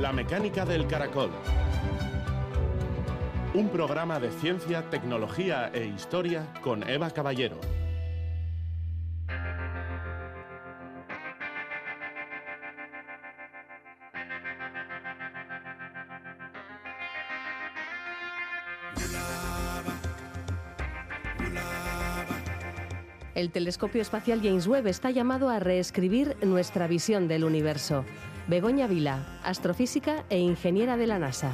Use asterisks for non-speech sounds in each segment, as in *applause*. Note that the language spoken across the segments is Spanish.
La mecánica del caracol. Un programa de ciencia, tecnología e historia con Eva Caballero. El telescopio espacial James Webb está llamado a reescribir nuestra visión del universo. Begoña Vila, astrofísica e ingeniera de la NASA.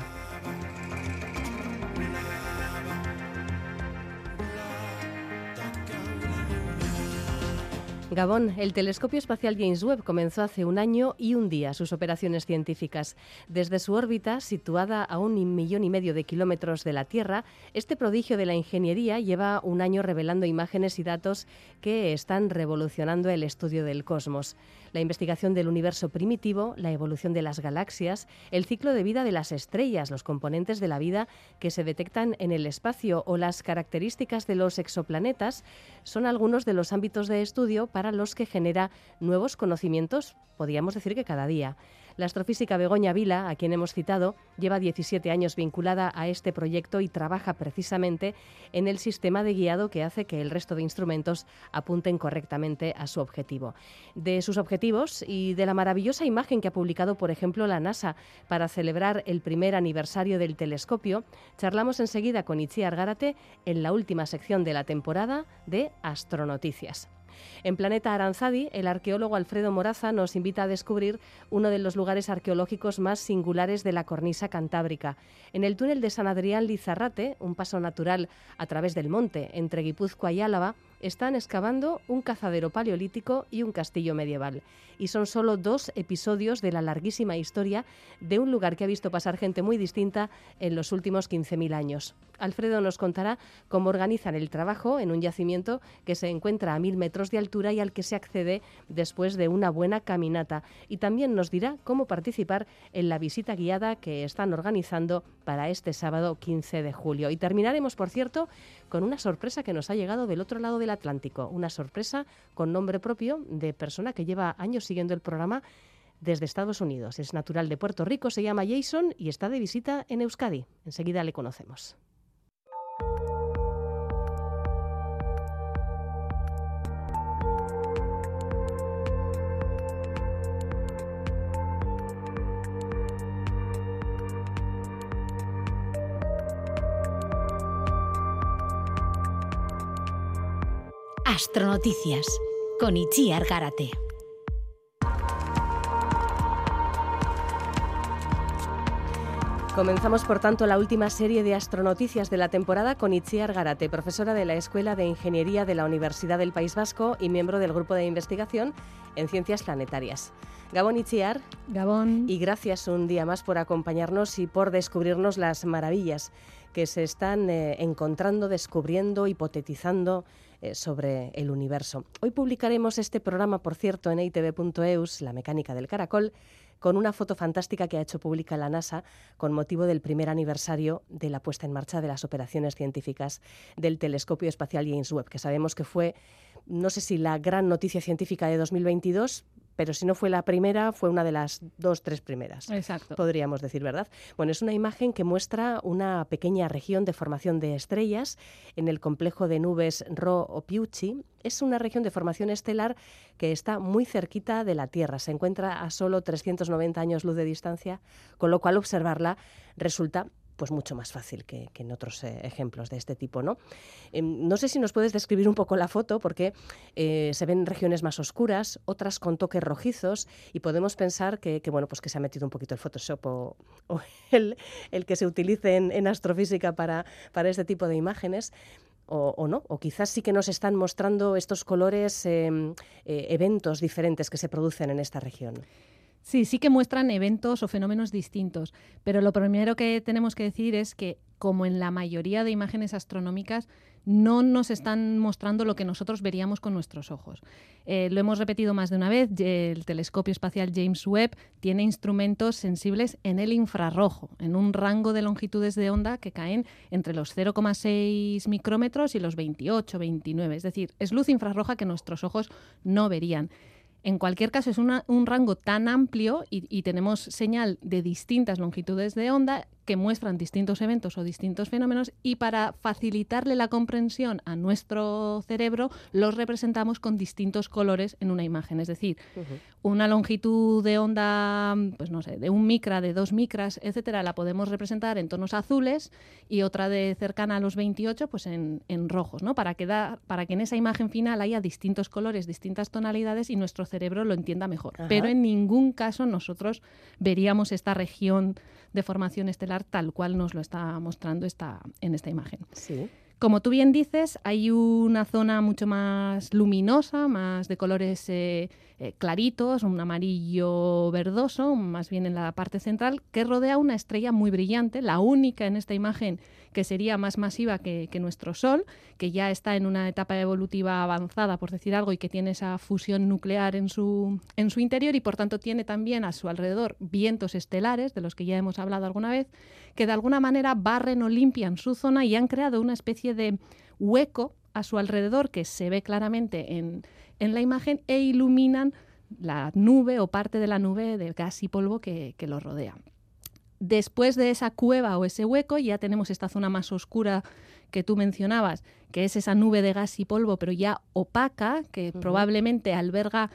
Gabón, el telescopio espacial James Webb comenzó hace un año y un día sus operaciones científicas. Desde su órbita, situada a un millón y medio de kilómetros de la Tierra, este prodigio de la ingeniería lleva un año revelando imágenes y datos que están revolucionando el estudio del cosmos la investigación del universo primitivo, la evolución de las galaxias, el ciclo de vida de las estrellas, los componentes de la vida que se detectan en el espacio o las características de los exoplanetas son algunos de los ámbitos de estudio para los que genera nuevos conocimientos, podríamos decir que cada día. La astrofísica Begoña Vila, a quien hemos citado, lleva 17 años vinculada a este proyecto y trabaja precisamente en el sistema de guiado que hace que el resto de instrumentos apunten correctamente a su objetivo. De sus objetivos y de la maravillosa imagen que ha publicado, por ejemplo, la NASA para celebrar el primer aniversario del telescopio, charlamos enseguida con Itziar Gárate en la última sección de la temporada de Astronoticias. En Planeta Aranzadi, el arqueólogo Alfredo Moraza nos invita a descubrir uno de los lugares arqueológicos más singulares de la cornisa cantábrica. En el túnel de San Adrián Lizarrate, un paso natural a través del monte entre Guipúzcoa y Álava, están excavando un cazadero paleolítico y un castillo medieval. Y son solo dos episodios de la larguísima historia de un lugar que ha visto pasar gente muy distinta en los últimos 15.000 años. Alfredo nos contará cómo organizan el trabajo en un yacimiento que se encuentra a mil metros de altura y al que se accede después de una buena caminata. Y también nos dirá cómo participar en la visita guiada que están organizando para este sábado 15 de julio. Y terminaremos, por cierto, con una sorpresa que nos ha llegado del otro lado del Atlántico. Una sorpresa con nombre propio de persona que lleva años siguiendo el programa desde Estados Unidos. Es natural de Puerto Rico, se llama Jason y está de visita en Euskadi. Enseguida le conocemos. Astronoticias con Itziar Garate. Comenzamos, por tanto, la última serie de astronoticias de la temporada con Itziar Garate, profesora de la Escuela de Ingeniería de la Universidad del País Vasco y miembro del Grupo de Investigación en Ciencias Planetarias. Gabón Itziar. Gabón. Y gracias un día más por acompañarnos y por descubrirnos las maravillas que se están eh, encontrando, descubriendo, hipotetizando eh, sobre el universo. Hoy publicaremos este programa, por cierto, en itv.eus, La mecánica del caracol, con una foto fantástica que ha hecho pública la NASA con motivo del primer aniversario de la puesta en marcha de las operaciones científicas del telescopio espacial James Webb, que sabemos que fue, no sé si la gran noticia científica de 2022, pero si no fue la primera, fue una de las dos, tres primeras. Exacto. Podríamos decir, ¿verdad? Bueno, es una imagen que muestra una pequeña región de formación de estrellas en el complejo de nubes Ro-Ophiuchi. Es una región de formación estelar que está muy cerquita de la Tierra. Se encuentra a solo 390 años luz de distancia, con lo cual observarla resulta pues mucho más fácil que, en otros eh, ejemplos de este tipo. ¿no? Em, no sé si nos puedes describir un poco la foto, porque eh, se ven regiones más oscuras, otras con toques rojizos, y podemos pensar que, bueno, pues que se ha metido un poquito el Photoshop o, el, que se utilice en, astrofísica para, para este tipo de imágenes. O, no, o quizás sí que nos están mostrando estos colores, em, eh, eventos diferentes que se producen en esta región. Sí, sí que muestran eventos o fenómenos distintos, pero lo primero que tenemos que decir es que, como en la mayoría de imágenes astronómicas, no nos están mostrando lo que nosotros veríamos con nuestros ojos. Eh, lo hemos repetido más de una vez, el telescopio espacial James Webb tiene instrumentos sensibles en el infrarrojo, en un rango de longitudes de onda que caen entre los 0,6 micrómetros y los 28, 29. Es decir, es luz infrarroja que nuestros ojos no verían. En cualquier caso, es un rango tan amplio y, tenemos señal de distintas longitudes de onda que muestran distintos eventos o distintos fenómenos y para facilitarle la comprensión a nuestro cerebro los representamos con distintos colores en una imagen. Es decir, una longitud de onda, pues no sé, de un micra, de dos micras, etcétera, la podemos representar en tonos azules y otra de cercana a los 28, pues en, rojos, ¿no? Para que, para que en esa imagen final haya distintos colores, distintas tonalidades y nuestro cerebro lo entienda mejor. Pero en ningún caso nosotros veríamos esta región de formación estelar tal cual nos lo está mostrando esta, en esta imagen. Sí. Como tú bien dices, hay una zona mucho más luminosa, más de colores eh, eh, claritos, un amarillo verdoso, más bien en la parte central, que rodea una estrella muy brillante, la única en esta imagen que sería más masiva que, nuestro Sol, que ya está en una etapa evolutiva avanzada, por decir algo, y que tiene esa fusión nuclear en su, en su interior y por tanto tiene también a su alrededor vientos estelares, de los que ya hemos hablado alguna vez, que de alguna manera barren o limpian su zona y han creado una especie de hueco a su alrededor que se ve claramente en, la imagen e iluminan la nube o parte de la nube de gas y polvo que, que lo rodea. Después de esa cueva o ese hueco ya tenemos esta zona más oscura que tú mencionabas, que es esa nube de gas y polvo, pero ya opaca, que probablemente alberga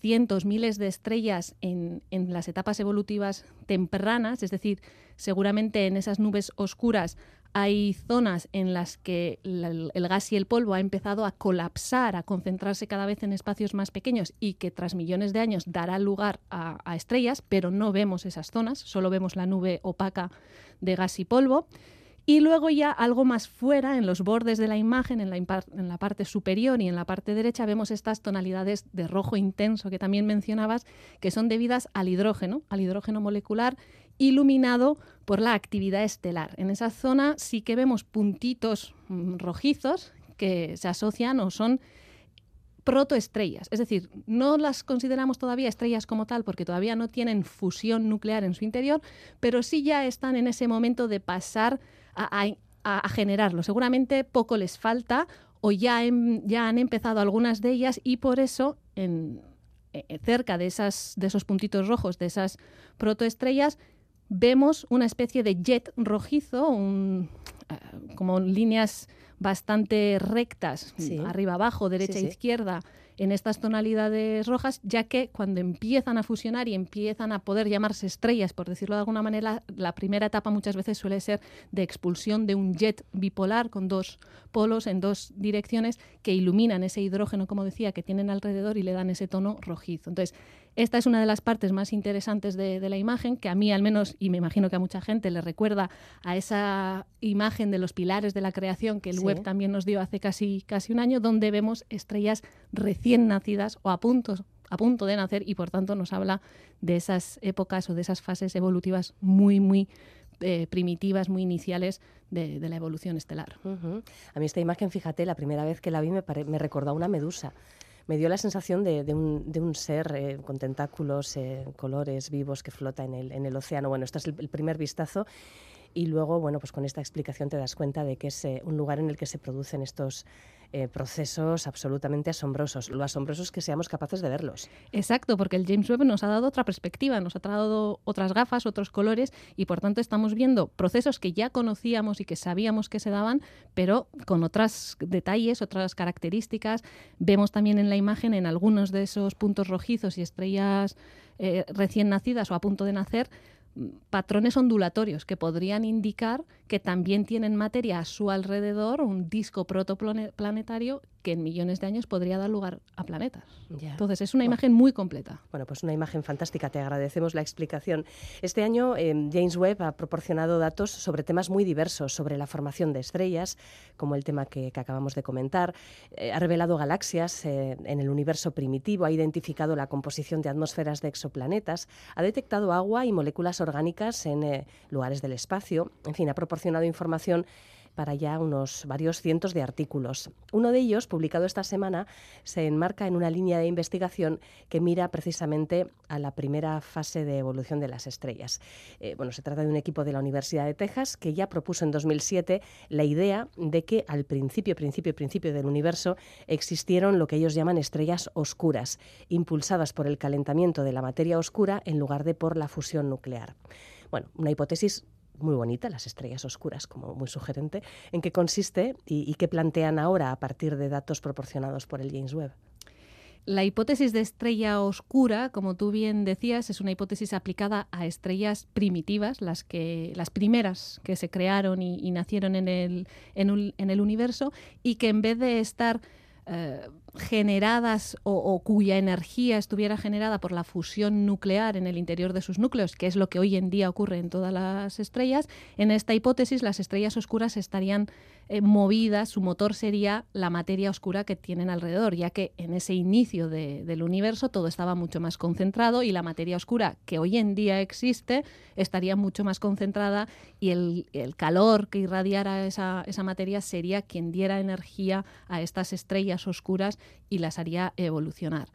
cientos, miles de estrellas en, en, las etapas evolutivas tempranas, es decir, seguramente en esas nubes oscuras hay zonas en las que el gas y el polvo ha empezado a colapsar, a concentrarse cada vez en espacios más pequeños y que tras millones de años dará lugar a, estrellas, pero no vemos esas zonas, solo vemos la nube opaca de gas y polvo. Y luego ya algo más fuera, en los bordes de la imagen, en la, en la, parte superior y en la parte derecha, vemos estas tonalidades de rojo intenso que también mencionabas, que son debidas al hidrógeno, al hidrógeno molecular iluminado por la actividad estelar. En esa zona sí que vemos puntitos mm, rojizos que se asocian o son protoestrellas, es decir, no las consideramos todavía estrellas como tal porque todavía no tienen fusión nuclear en su interior, pero sí ya están en ese momento de pasar a, generarlo. Seguramente poco les falta o ya, ya han empezado algunas de ellas y por eso en, eh, cerca de, esas, de esos puntitos rojos, de esas protoestrellas, vemos una especie de jet rojizo, un, eh, como líneas bastante rectas, arriba abajo, derecha izquierda, en estas tonalidades rojas, ya que cuando empiezan a fusionar y empiezan a poder llamarse estrellas, por decirlo de alguna manera, la primera etapa muchas veces suele ser de expulsión de un jet bipolar con dos polos en dos direcciones que iluminan ese hidrógeno, como decía, que tienen alrededor y le dan ese tono rojizo. Entonces, esta es una de las partes más interesantes de, la imagen, que a mí al menos, y me imagino que a mucha gente le recuerda a esa imagen de los pilares de la creación que el web también nos dio hace casi, casi un año, donde vemos estrellas recién nacidas o a punto, a punto de nacer y por tanto nos habla de esas épocas o de esas fases evolutivas muy, muy eh, primitivas, muy iniciales de, la evolución estelar. A mí esta imagen, fíjate, la primera vez que la vi me, me recordó a una medusa me dio la sensación de, un, ser eh, con tentáculos, eh, colores vivos que flota en el, en el océano. Bueno, este es el, primer vistazo. Y luego, bueno, pues con esta explicación te das cuenta de que es eh, un lugar en el que se producen estos eh, procesos absolutamente asombrosos. Lo asombroso es que seamos capaces de verlos. Exacto, porque el James Webb nos ha dado otra perspectiva, nos ha dado otras gafas, otros colores y por tanto estamos viendo procesos que ya conocíamos y que sabíamos que se daban, pero con otros detalles, otras características. Vemos también en la imagen en algunos de esos puntos rojizos y eestrellas eh, recién nacidas o a punto de nacer patrones ondulatorios que podrían indicar que también tienen materia a su alrededor, un disco protoplanetario que en millones de años podría dar lugar a planetas. Entonces es una imagen muy completa. Bueno, pues una imagen fantástica, te agradecemos la explicación. Este año eh, James Webb ha proporcionado datos sobre temas muy diversos, sobre la formación de estrellas, como el tema que, acabamos de comentar, eh, ha revelado galaxias eh, en el universo primitivo, ha identificado la composición de atmósferas de exoplanetas, ha detectado agua y moléculas orgánicas en lugares del espacio, en fin, ha proporcionado información para ya unos varios cientos de artículos. Uno de ellos, publicado esta semana, se enmarca en una línea de investigación que mira precisamente a la primera fase de evolución de las estrellas. Eh, bueno, se trata de un equipo de la Universidad de Texas que ya propuso en 2007 la idea de que al principio, principio, principio del universo existieron lo que ellos llaman estrellas oscuras, impulsadas por el calentamiento de la materia oscura en lugar de por la fusión nuclear. Bueno, una hipótesis muy bonita, las estrellas oscuras, como muy sugerente, en qué consiste y, qué plantean ahora a partir de datos proporcionados por el James Webb. La hipótesis de estrella oscura, como tú bien decías, es una hipótesis aplicada a estrellas primitivas, las, que, las primeras que se crearon y, nacieron en el, en el universo, y que en vez de estar eh, generadas o, cuya energía estuviera generada por la fusión nuclear en el interior de sus núcleos, que es lo que hoy en día ocurre en todas las estrellas, en esta hipótesis las estrellas oscuras estarían eh, movidas, su motor sería la materia oscura que tienen alrededor, ya que en ese inicio del universo todo estaba mucho más concentrado y la materia oscura que hoy en día existe estaría mucho más concentrada y el, calor que irradiara esa, esa materia sería quien diera energía a estas estrellas oscuras y las haría evolucionar.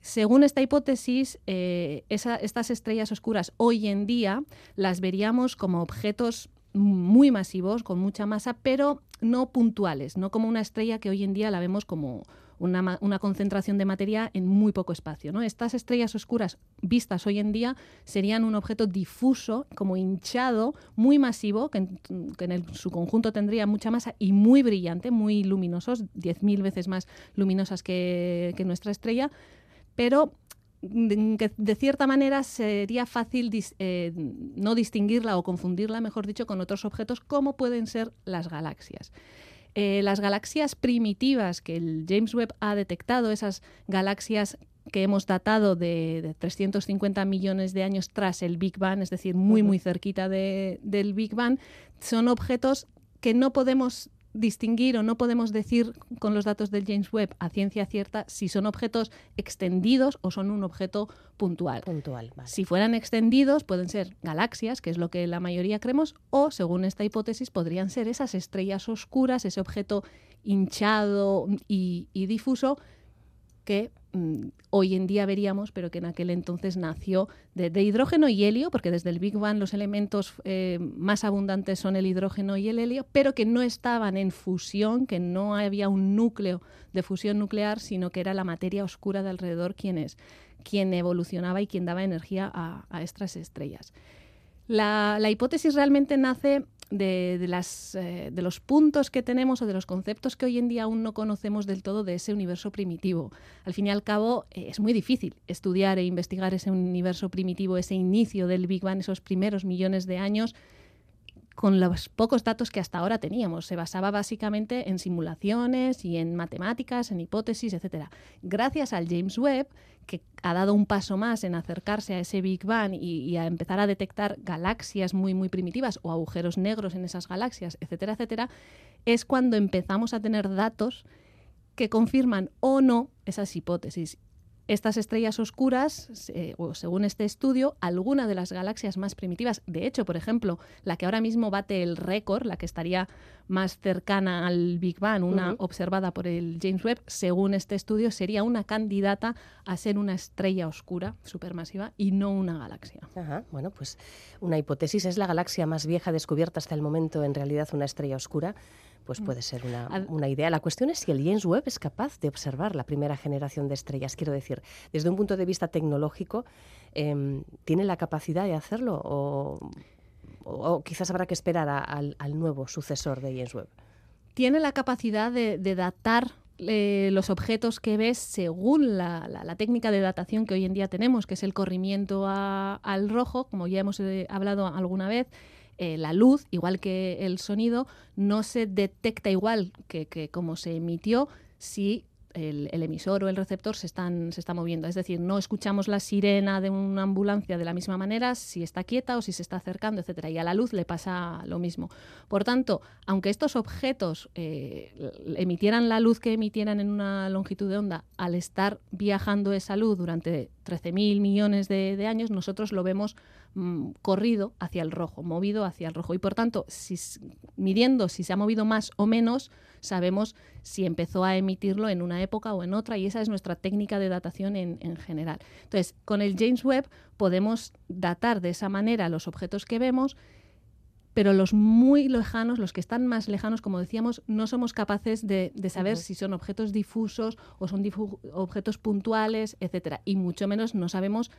Según esta hipótesis, eh, estas estrellas oscuras hoy en día las veríamos como objetos muy masivos, con mucha masa, pero no puntuales, no como una estrella que hoy en día la vemos como una, concentración de materia en muy poco espacio. ¿no? Estas estrellas oscuras vistas hoy en día serían un objeto difuso, como hinchado, muy masivo, que en, su conjunto tendría mucha masa y muy brillante, muy luminosos, 10.000 veces más luminosas que, nuestra estrella, pero que de cierta manera sería fácil eh, no distinguirla o confundirla, mejor dicho, con otros objetos como pueden ser las galaxias. Eh, las galaxias primitivas que el James Webb ha detectado, esas galaxias que hemos datado de, 350 millones de años tras el Big Bang, es decir, muy, muy cerquita del Big Bang, son objetos que no podemos distinguir o no podemos decir con los datos del James Webb a ciencia cierta si son objetos extendidos o son un objeto puntual. puntual Si fueran extendidos, pueden ser galaxias, que es lo que la mayoría creemos, o según esta hipótesis, podrían ser esas estrellas oscuras, ese objeto hinchado y difuso que mm, hoy en día veríamos, pero que en aquel entonces nació de, hidrógeno y helio, porque desde el Big Bang los elementos eh, más abundantes son el hidrógeno y el helio, pero que no estaban en fusión, que no había un núcleo de fusión nuclear, sino que era la materia oscura de alrededor quien, es, quien evolucionaba y quien daba energía a, estas estrellas. La, la, hipótesis realmente nace de, las, eh, de los puntos que tenemos o de los conceptos que hoy en día aún no conocemos del todo de ese universo primitivo. Al fin y al cabo, eh, es muy difícil estudiar e investigar ese universo primitivo, ese inicio del Big Bang, esos primeros millones de años con los pocos datos que hasta ahora teníamos. Se basaba básicamente en simulaciones y en matemáticas, en hipótesis, etc. Gracias al James Webb, que ha dado un paso más en acercarse a ese Big Bang y, a empezar a detectar galaxias muy, muy primitivas o agujeros negros en esas galaxias, etcétera, etcétera, es cuando empezamos a tener datos que confirman o no esas hipótesis. Estas estrellas oscuras, o según este estudio, alguna de las galaxias más primitivas, de hecho, por ejemplo, la que ahora mismo bate el récord, la que estaría más cercana al Big Bang, una observada por el James Webb, según este estudio, sería una candidata a ser una estrella oscura supermasiva y no una galaxia. Bueno, pues una hipótesis. Es la galaxia más vieja descubierta hasta el momento, en realidad una estrella oscura pues mm. puede ser una, idea. La cuestión es si el James Webb es capaz de observar la primera generación de estrellas. Quiero decir, desde un punto de vista tecnológico, em, ¿tiene la capacidad de hacerlo o, quizás habrá que esperar al, nuevo sucesor de James Webb? Tiene la capacidad de, datar eh, los objetos que ves según la, técnica de datación que hoy en día tenemos, que es el corrimiento al rojo, como ya hemos eh, hablado alguna vez, eh, la luz, igual que el sonido, no se detecta igual que, como se emitió si el, emisor o el receptor se, están, se está moviendo. Es decir, no escuchamos la sirena de una ambulancia de la misma manera si está quieta o si se está acercando, etcétera. Y a la luz le pasa lo mismo. Por tanto, aunque estos objetos eh, emitieran la luz que emitieran en una longitud de onda, al estar viajando esa luz durante 13.000 millones de, años, nosotros lo vemos mm, corrido hacia el rojo, movido hacia el rojo. Y por tanto, midiendo si se ha movido más o menos, sabemos si empezó a emitirlo en una época o en otra, y esa es nuestra técnica de datación en, en general. Entonces, con el James Webb podemos datar de esa manera los objetos que vemos pero los muy lejanos, los que están más lejanos, como decíamos, no somos capaces de, saber si son objetos difusos o son objetos puntuales, etcétera. Y mucho menos no sabemos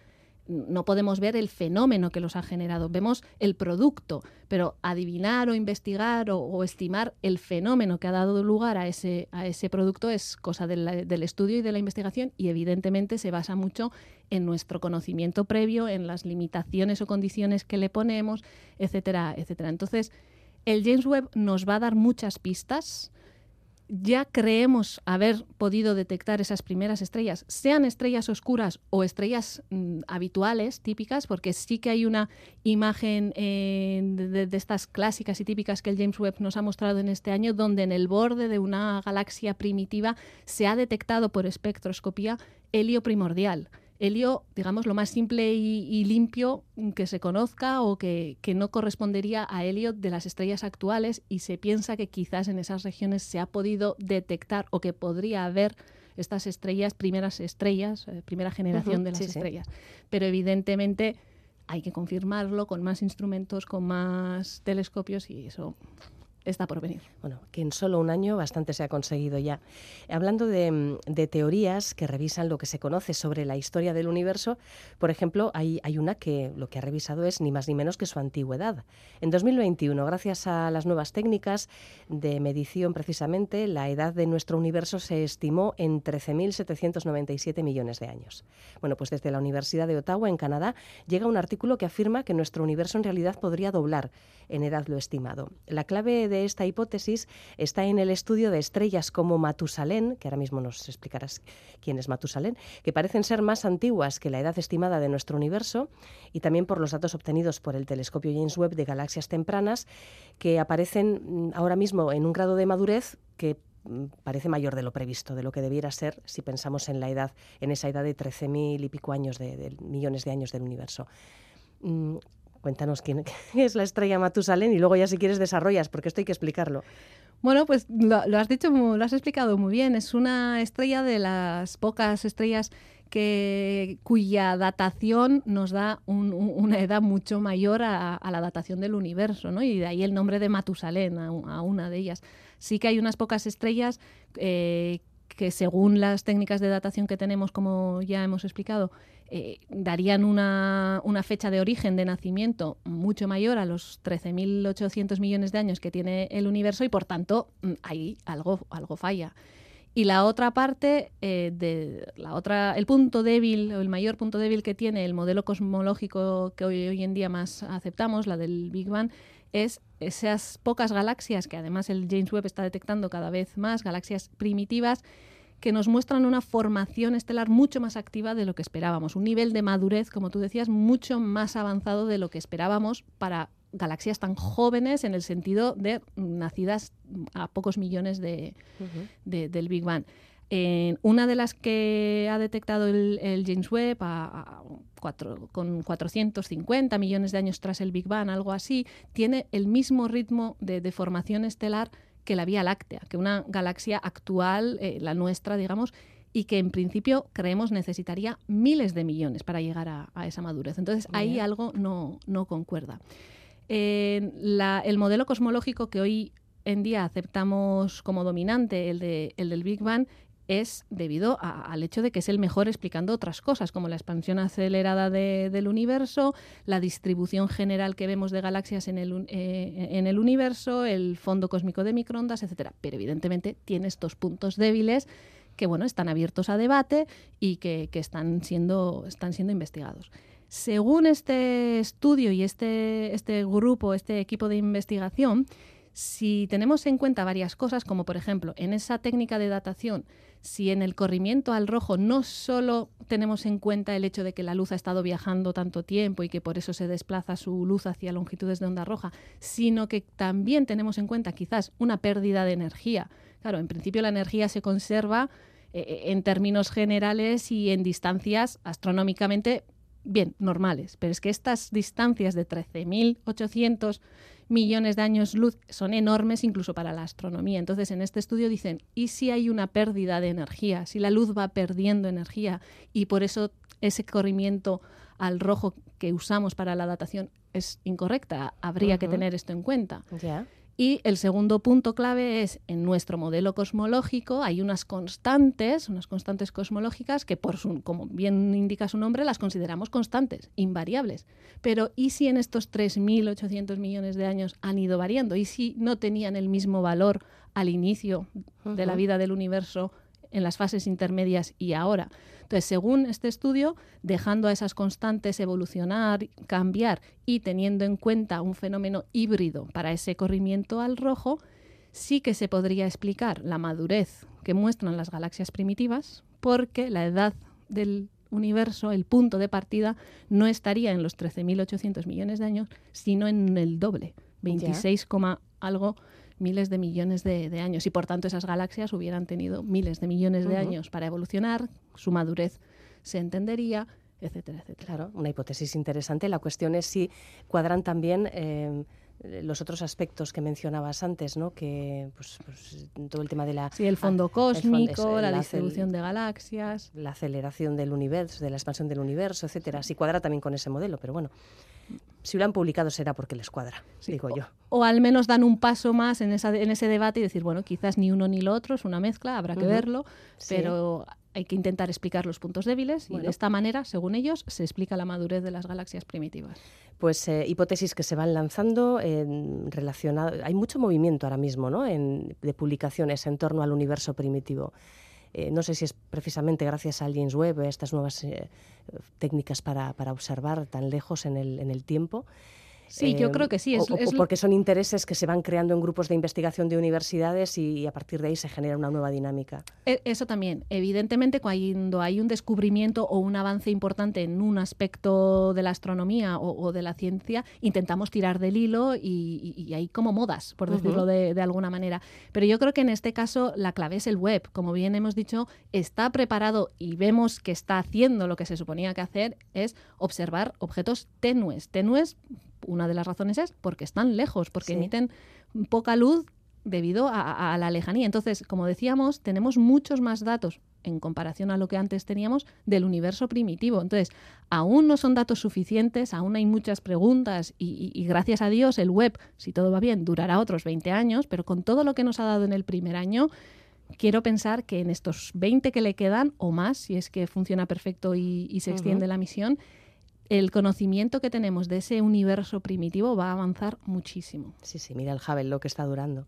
no podemos ver el fenómeno que los ha generado, vemos el producto, pero adivinar o investigar o, estimar el fenómeno que ha dado lugar a ese, a ese producto es cosa del estudio y de la investigación y evidentemente se basa mucho en nuestro conocimiento previo, en las limitaciones o condiciones que le ponemos, etcétera, etcétera. Entonces, el James Webb nos va a dar muchas pistas ya creemos haber podido detectar esas primeras estrellas, sean estrellas oscuras o estrellas mm, habituales, típicas, porque sí que hay una imagen eh, de, estas clásicas y típicas que el James Webb nos ha mostrado en este año, donde en el borde de una galaxia primitiva se ha detectado por espectroscopía helio primordial helio, digamos, lo más simple y, limpio que se conozca o que, no correspondería a helio de las estrellas actuales y se piensa que quizás en esas regiones se ha podido detectar o que podría haber estas estrellas, primeras estrellas, eh, primera generación de las estrellas. Pero evidentemente hay que confirmarlo con más instrumentos, con más telescopios y eso está por venir. Bueno, que en solo un año bastante se ha conseguido ya. Hablando de, teorías que revisan lo que se conoce sobre la historia del universo, por ejemplo, hay, hay, una que lo que ha revisado es ni más ni menos que su antigüedad. En 2021, gracias a las nuevas técnicas de medición precisamente, la edad de nuestro universo se estimó en 13.797 millones de años. Bueno, pues desde la Universidad de Ottawa, en Canadá, llega un artículo que afirma que nuestro universo en realidad podría doblar en edad lo estimado. La clave de esta hipótesis está en el estudio de estrellas como Matusalén, que ahora mismo nos explicarás quién es Matusalén, que parecen ser más antiguas que la edad estimada de nuestro universo, y también por los datos obtenidos por el telescopio James Webb de galaxias tempranas, que aparecen mm, ahora mismo en un grado de madurez que mm, parece mayor de lo previsto, de lo que debiera ser si pensamos en la edad, en esa edad de 13.000 y pico años de, millones de años del universo. Cuéntanos *laughs* quién es la estrella Matusalén y luego ya si quieres desarrollas, porque esto hay que explicarlo. Bueno, pues lo, has dicho, lo has explicado muy bien. Es una estrella de las pocas estrellas que, cuya datación nos da una edad mucho mayor a, la datación del universo, ¿no? Y de ahí el nombre de Matusalén a, una de ellas. Sí que hay unas pocas estrellas eh, que según las técnicas de datación que tenemos, como ya hemos explicado, eh, darían una, fecha de origen de nacimiento mucho mayor a los 13.800 millones de años que tiene el universo y por tanto mm, ahí algo, algo falla. Y la otra parte, eh, de la otra, el punto débil o el mayor punto débil que tiene el modelo cosmológico que hoy, hoy en día más aceptamos, la del Big Bang, es esas pocas galaxias que además el James Webb está detectando cada vez más, galaxias primitivas que nos muestran una formación estelar mucho más activa de lo que esperábamos, un nivel de madurez, como tú decías, mucho más avanzado de lo que esperábamos para galaxias tan jóvenes en el sentido de nacidas a pocos millones de, del Big Bang. una de las que ha detectado el, James Webb con 450 millones de años tras el Big Bang, algo así, tiene el mismo ritmo de formación estelar que la Vía Láctea, que una galaxia actual, eh, la nuestra, digamos, y que en principio creemos necesitaría miles de millones para llegar a, esa madurez. Entonces ahí algo no, no concuerda. el modelo cosmológico que hoy en día aceptamos como dominante, el, de, el del Big Bang, es debido al hecho de que es el mejor explicando otras cosas, como la expansión acelerada del universo, la distribución general que vemos de galaxias en el, eh, en el universo, el fondo cósmico de microondas, etcétera. Pero evidentemente tiene estos puntos débiles que bueno, están abiertos a debate y que, están, siendo, están siendo investigados. Según este estudio y este, este grupo, este equipo de investigación, si tenemos en cuenta varias cosas, como por ejemplo en esa técnica de datación, si en el corrimiento al rojo no solo tenemos en cuenta el hecho de que la luz ha estado viajando tanto tiempo y que por eso se desplaza su luz hacia longitudes de onda roja, sino que también tenemos en cuenta quizás una pérdida de energía. Claro, en principio la energía se conserva eh, en términos generales y en distancias astronómicamente bien, normales. Pero es que estas distancias de 13.800 millones de años luz son enormes incluso para la astronomía. Entonces, en este estudio dicen, ¿y si hay una pérdida de energía? Si la luz va perdiendo energía y por eso ese corrimiento al rojo que usamos para la datación es incorrecta, habría que tener esto en cuenta. Y el segundo punto clave es, en nuestro modelo cosmológico hay unas constantes, unas constantes cosmológicas que, por su, como bien indica su nombre, las consideramos constantes, invariables. Pero ¿y si en estos 3.800 millones de años han ido variando? ¿Y si no tenían el mismo valor al inicio de la vida del universo en las fases intermedias y ahora. Entonces, según este estudio, dejando a esas constantes evolucionar, cambiar y teniendo en cuenta un fenómeno híbrido para ese corrimiento al rojo, sí que se podría explicar la madurez que muestran las galaxias primitivas, porque la edad del universo, el punto de partida, no estaría en los 13.800 millones de años, sino en el doble, 26, algo miles de millones de, años y por tanto esas galaxias hubieran tenido miles de millones de años para evolucionar, su madurez se entendería, etcétera, etcétera. Claro, una hipótesis interesante. La cuestión es si cuadran también eh, los otros aspectos que mencionabas antes, ¿no? Que pues, pues todo el tema de la sí, el fondo cósmico, la, distribución de galaxias, la aceleración del universo, de la expansión del universo, etcétera. Si cuadra también con ese modelo, pero bueno si lo han publicado será porque les cuadra, digo yo. O, al menos dan un paso más en, esa, en ese debate y decir, bueno, quizás ni uno ni lo otro, es una mezcla, habrá que verlo, pero hay que intentar explicar los puntos débiles y de esta manera, según ellos, se explica la madurez de las galaxias primitivas. Pues eh, hipótesis que se van lanzando en relacionado, hay mucho movimiento ahora mismo, ¿no? En, de publicaciones en torno al universo primitivo. Eh, no sé si es precisamente gracias al James Webb, estas nuevas eh, técnicas para, para, observar tan lejos en el, en el tiempo. Sí, yo creo que sí. Es, o, porque son intereses que se van creando en grupos de investigación de universidades y, a partir de ahí se genera una nueva dinámica. E, eso también. Evidentemente, cuando hay un descubrimiento o un avance importante en un aspecto de la astronomía o, de la ciencia, intentamos tirar del hilo y, hay como modas, por decirlo de, de alguna manera. Pero yo creo que en este caso la clave es el web. Como bien hemos dicho, está preparado y vemos que está haciendo lo que se suponía que hacer, es observar objetos tenues. Tenues una de las razones es porque están lejos, porque emiten poca luz debido a, la lejanía. Entonces, como decíamos, tenemos muchos más datos en comparación a lo que antes teníamos del universo primitivo. Entonces, aún no son datos suficientes, aún hay muchas preguntas y, y, gracias a Dios el web, si todo va bien, durará otros 20 años, pero con todo lo que nos ha dado en el primer año, quiero pensar que en estos 20 que le quedan o más, si es que funciona perfecto y, se extiende la misión, el conocimiento que tenemos de ese universo primitivo va a avanzar muchísimo. Sí, sí, mira el Hubble lo que está durando.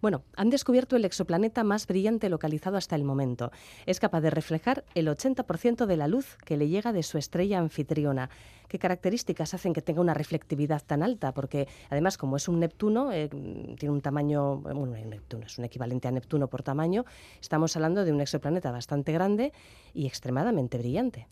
Bueno, han descubierto el exoplaneta más brillante localizado hasta el momento. Es capaz de reflejar el 80% de la luz que le llega de su estrella anfitriona. ¿Qué características hacen que tenga una reflectividad tan alta? Porque además, como es un Neptuno, eh, tiene un tamaño, bueno, Neptuno es un equivalente a Neptuno por tamaño, estamos hablando de un exoplaneta bastante grande y extremadamente brillante.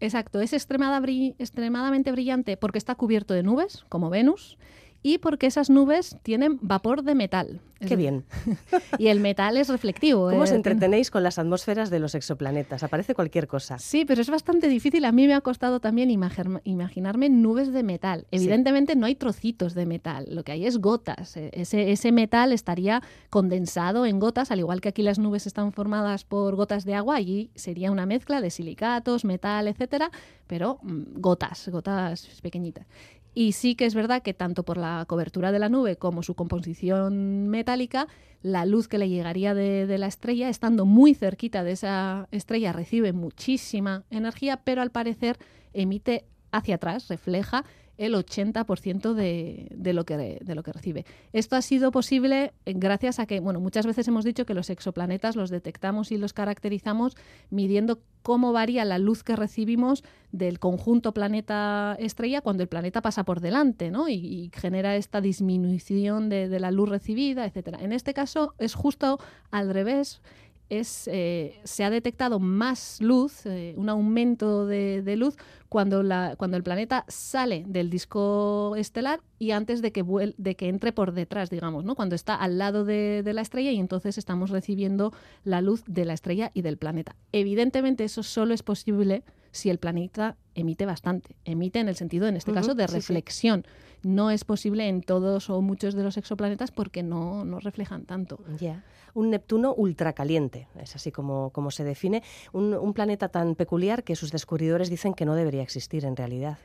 Exacto, es extremadamente brillante porque está cubierto de nubes, como Venus, y porque esas nubes tienen vapor de metal. Qué bien. *laughs* y el metal es reflectivo. ¿Cómo os eh, entretenéis con las atmósferas de los exoplanetas? Aparece cualquier cosa. Sí, pero es bastante difícil. A mí me ha costado también imaginarme nubes de metal. Evidentemente no hay trocitos de metal, lo que hay es gotas. E, ese, ese metal estaría condensado en gotas, al igual que aquí las nubes están formadas por gotas de agua, allí sería una mezcla de silicatos, metal, etcétera, pero mm, gotas, gotas pequeñitas. Y sí que es verdad que tanto por la cobertura de la nube como su composición metálica, la luz que le llegaría de, la estrella, estando muy cerquita de esa estrella, recibe muchísima energía, pero al parecer emite hacia atrás, refleja el 80% de, de, lo que, de lo que recibe. Esto ha sido posible gracias a que, bueno, muchas veces hemos dicho que los exoplanetas los detectamos y los caracterizamos midiendo cómo varía la luz que recibimos del conjunto planeta-estrella cuando el planeta pasa por delante, ¿no? Y, genera esta disminución de, de la luz recibida, etcétera. En este caso es justo al revés es, eh, se ha detectado más luz, eh, un aumento de, luz, cuando, la, cuando el planeta sale del disco estelar y antes de que, de que entre por detrás, digamos, ¿no? cuando está al lado de, de, la estrella y entonces estamos recibiendo la luz de la estrella y del planeta. Evidentemente eso solo es posible si el planeta emite bastante. Emite en el sentido, en este caso, de reflexión. No es posible en todos o muchos de los exoplanetas porque no, no reflejan tanto. Ya. Un Neptuno ultracaliente, es así como, como se define. Un, un planeta tan peculiar que sus descubridores dicen que no debería existir en realidad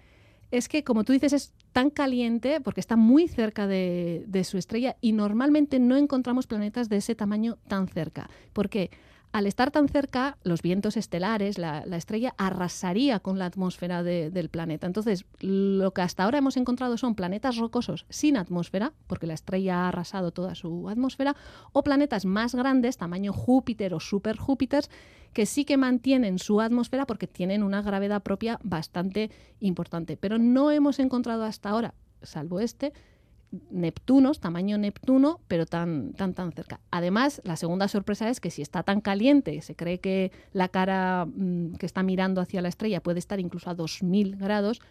es que, como tú dices, es tan caliente porque está muy cerca de, de, su estrella y normalmente no encontramos planetas de ese tamaño tan cerca. ¿Por qué? Al estar tan cerca, los vientos estelares, la, estrella, arrasaría con la atmósfera del planeta. Entonces, lo que hasta ahora hemos encontrado son planetas rocosos sin atmósfera, porque la estrella ha arrasado toda su atmósfera, o planetas más grandes, tamaño Júpiter o super Júpiter, que sí que mantienen su atmósfera porque tienen una gravedad propia bastante importante. Pero no hemos encontrado hasta ahora, salvo este, Neptunos, tamaño Neptuno, pero tan, tan, tan cerca. Además, la segunda sorpresa es que si está tan caliente, se cree que la cara mm, que está mirando hacia la estrella puede estar incluso a 2000 grados,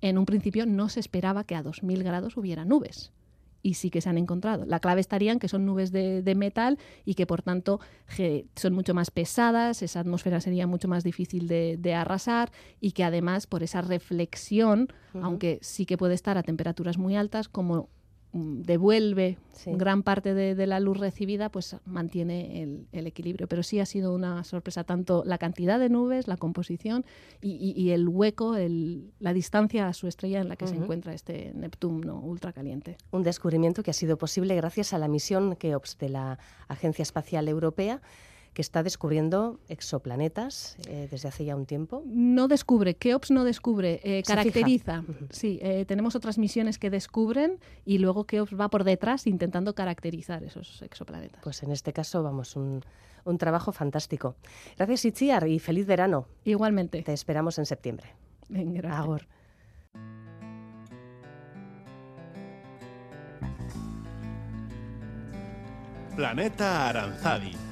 en un principio no se esperaba que a 2000 grados hubiera nubes. Y sí que se han encontrado. La clave estaría en que son nubes de, metal y que por tanto son mucho más pesadas, esa atmósfera sería mucho más difícil de, arrasar y que además por esa reflexión, aunque sí que puede estar a temperaturas muy altas, como Mm, devuelve gran parte de, la luz recibida, pues mantiene el, equilibrio. Pero sí ha sido una sorpresa tanto la cantidad de nubes, la composición y, el hueco, la distancia a su estrella en la que se encuentra este Neptuno ultracaliente. Un descubrimiento que ha sido posible gracias a la misión KEOPS de la Agencia Espacial Europea que está descubriendo exoplanetas eh, desde hace ya un tiempo. No descubre, Keops no descubre, eh, caracteriza. Sí, eh, tenemos otras misiones que descubren y luego Keops va por detrás intentando caracterizar esos exoplanetas. Pues en este caso, vamos, un, un trabajo fantástico. Gracias, Itziar, y feliz verano. Igualmente. Te esperamos en septiembre. Gracias. Planeta Aranzadi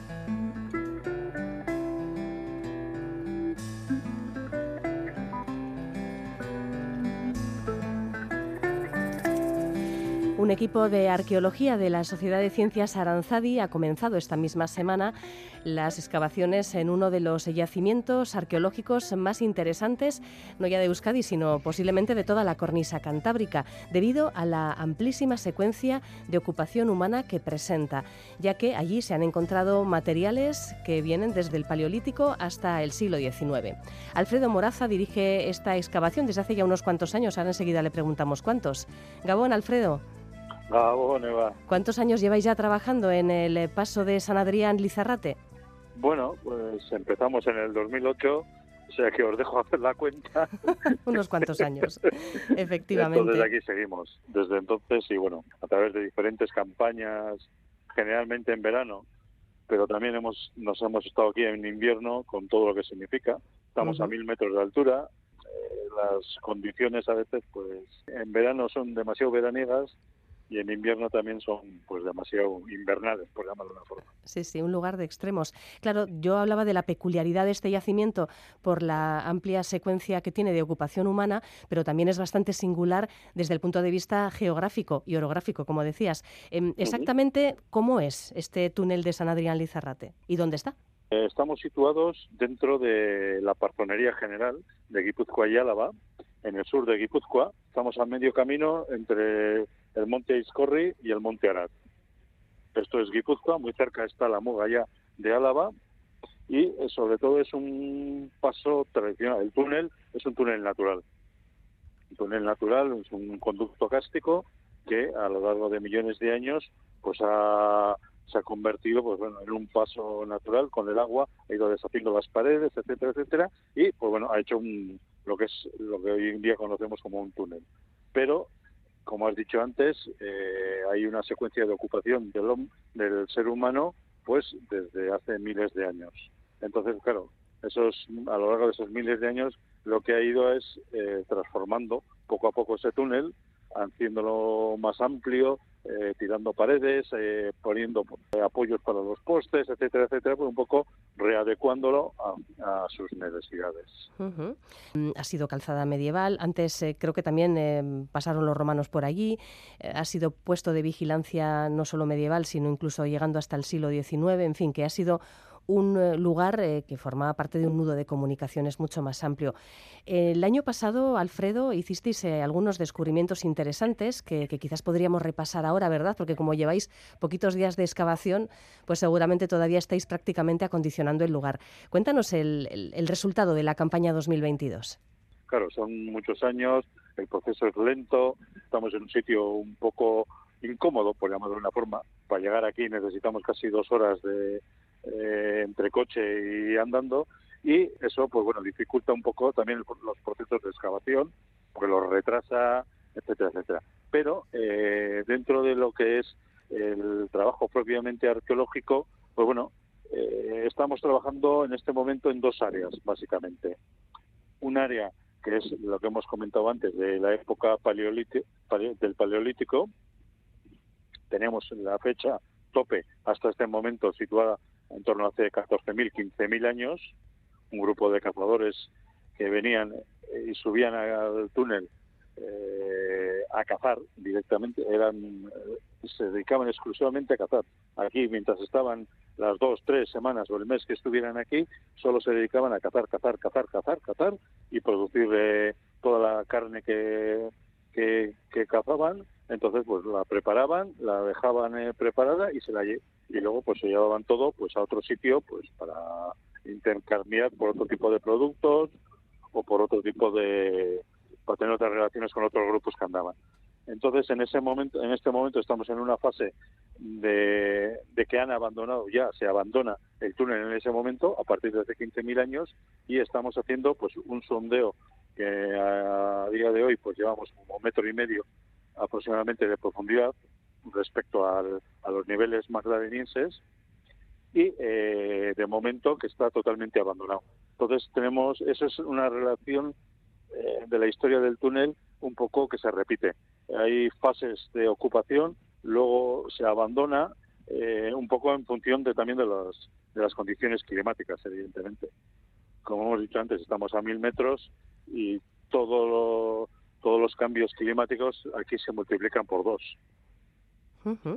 Un equipo de arqueología de la Sociedad de Ciencias Aranzadi ha comenzado esta misma semana las excavaciones en uno de los yacimientos arqueológicos más interesantes, no ya de Euskadi, sino posiblemente de toda la cornisa cantábrica, debido a la amplísima secuencia de ocupación humana que presenta, ya que allí se han encontrado materiales que vienen desde el Paleolítico hasta el siglo XIX. Alfredo Moraza dirige esta excavación desde hace ya unos cuantos años, ahora enseguida le preguntamos cuántos. Gabón, Alfredo. ¿Cuántos años lleváis ya trabajando en el paso de San Adrián Lizarrate? Bueno, pues empezamos en el 2008, o sea que os dejo hacer la cuenta. *laughs* Unos cuantos años, *laughs* efectivamente. Entonces aquí seguimos, desde entonces y bueno, a través de diferentes campañas, generalmente en verano, pero también hemos nos hemos estado aquí en invierno con todo lo que significa. Estamos a mil metros de altura, eh, las condiciones a veces pues en verano son demasiado veraniegas y en invierno también son pues demasiado invernales, por llamarlo de una forma. Sí, sí, un lugar de extremos. Claro, yo hablaba de la peculiaridad de este yacimiento por la amplia secuencia que tiene de ocupación humana, pero también es bastante singular desde el punto de vista geográfico y orográfico, como decías. Em, exactamente, ¿cómo es este túnel de San Adrián Lizarrate y dónde está? Eh, estamos situados dentro de la parzonería general de Guipúzcoa y Álava, en el sur de Guipúzcoa. Estamos a medio camino entre el monte Iscorri y el monte Arad. Esto es Guipúzcoa, muy cerca está la Mogaya de Álava y eh, sobre todo es un paso tradicional. El túnel es un túnel natural. Un túnel natural es un conducto cástico que a lo largo de millones de años pues se ha convertido pues bueno en un paso natural con el agua ha ido deshaciendo las paredes etcétera etcétera y pues bueno ha hecho un, lo que es lo que hoy en día conocemos como un túnel pero como has dicho antes, eh, hay una secuencia de ocupación del, del ser humano pues desde hace miles de años. Entonces, claro, esos, a lo largo de esos miles de años lo que ha ido es eh, transformando poco a poco ese túnel, haciéndolo más amplio, eh, tirando paredes, eh, poniendo apoyos para los postes, etcétera, etcétera, pues un poco readecuándolo a, sus necesidades. Mm, ha sido calzada medieval, antes creo que también pasaron los romanos por allí, ha sido puesto de vigilancia no solo medieval, sino incluso llegando hasta el siglo XIX, en fin, que ha sido un eh, lugar eh, que formaba parte de un nudo de comunicaciones mucho más amplio. El año pasado, Alfredo, hicisteis eh, algunos descubrimientos interesantes que, quizás podríamos repasar ahora, ¿verdad? Porque como lleváis poquitos días de excavación, pues seguramente todavía estáis prácticamente acondicionando el lugar. Cuéntanos el, el resultado de la campaña 2022. Claro, son muchos años, el proceso es lento, estamos en un sitio un poco incómodo, por llamarlo de una forma. Para llegar aquí necesitamos casi dos horas de, eh, entre coche y andando y eso pues bueno dificulta un poco también los procesos de excavación porque los retrasa etcétera etcétera. Pero eh, dentro de lo que es el trabajo propiamente arqueológico pues bueno eh, estamos trabajando en este momento en dos áreas básicamente. Un área que es lo que hemos comentado antes de la época paleolítico, del paleolítico. Tenemos la fecha tope hasta este momento situada en torno a hace 14.000, 15.000 años, un grupo de cazadores que venían eh, y subían al túnel eh, a cazar directamente, eran eh, se dedicaban exclusivamente a cazar. Aquí, mientras estaban las dos, tres semanas o el mes que estuvieran aquí, solo se dedicaban a cazar, cazar, cazar, cazar, cazar y producir toda la carne que, que, que cazaban entonces, pues la preparaban, la dejaban eh, preparada y se la y luego pues se llevaban todo pues a otro sitio pues para intercambiar por otro tipo de productos o por otro tipo de para tener otras relaciones con otros grupos que andaban. Entonces, en ese momento, en este momento estamos en una fase de, que han abandonado ya, se abandona el túnel en ese momento, a partir de hace 15.000 años, y estamos haciendo pues un sondeo que a, día de hoy pues llevamos como metro y medio aproximadamente de profundidad respecto a los niveles magdalenienses y eh, de momento que está totalmente abandonado. Entonces tenemos, eso es una relación eh, de la historia del túnel un poco que se repite. Hay fases de ocupación, luego se abandona eh, un poco en función de también de las, de las condiciones climáticas, evidentemente. Como hemos dicho antes, estamos a mil metros y todo lo, todos los cambios climáticos aquí se multiplican por dos.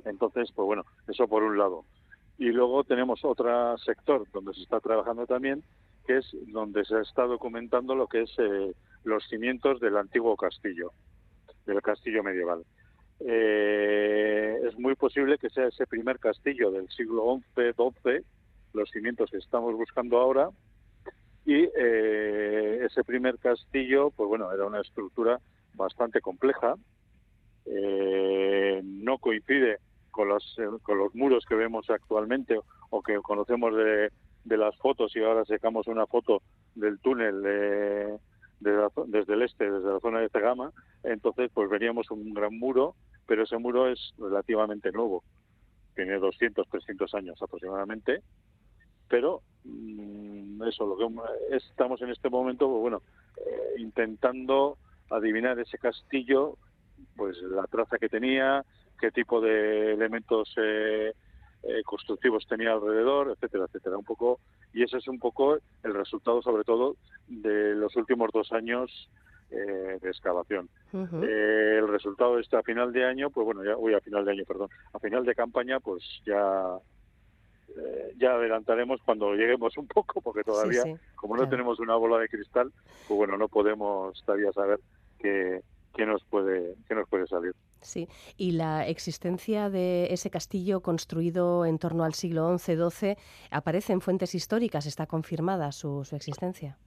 Entonces, pues bueno, eso por un lado. Y luego tenemos otro sector donde se está trabajando también, que es donde se está documentando lo que es eh, los cimientos del antiguo castillo, del castillo medieval. Eh, es muy posible que sea ese primer castillo del siglo XI, XII, los cimientos que estamos buscando ahora, y eh, ese primer castillo, pues bueno, era una estructura bastante compleja, eh, no coincide con los, eh, con los muros que vemos actualmente o que conocemos de, de las fotos y ahora sacamos una foto del túnel de, desde el este, desde la zona de Tegama, entonces pues veríamos un gran muro, pero ese muro es relativamente nuevo, tiene 200, 300 años aproximadamente, pero mm, eso, lo que estamos en este momento, pues bueno, eh, intentando adivinar ese castillo, pues la traza que tenía, qué tipo de elementos eh, eh, constructivos tenía alrededor, etcétera, etcétera. Un poco y ese es un poco el resultado, sobre todo, de los últimos dos años eh, de excavación. el resultado está a final de año, pues bueno, ya, uy, a final de año, perdón, a final de campaña, pues ya ya adelantaremos cuando lleguemos un poco, porque todavía, como no tenemos una bola de cristal, pues bueno, no podemos todavía saber qué, nos puede qué nos puede salir. Sí, y la existencia de ese castillo construido en torno al siglo XI-XII aparece en fuentes históricas, está confirmada su, su, existencia.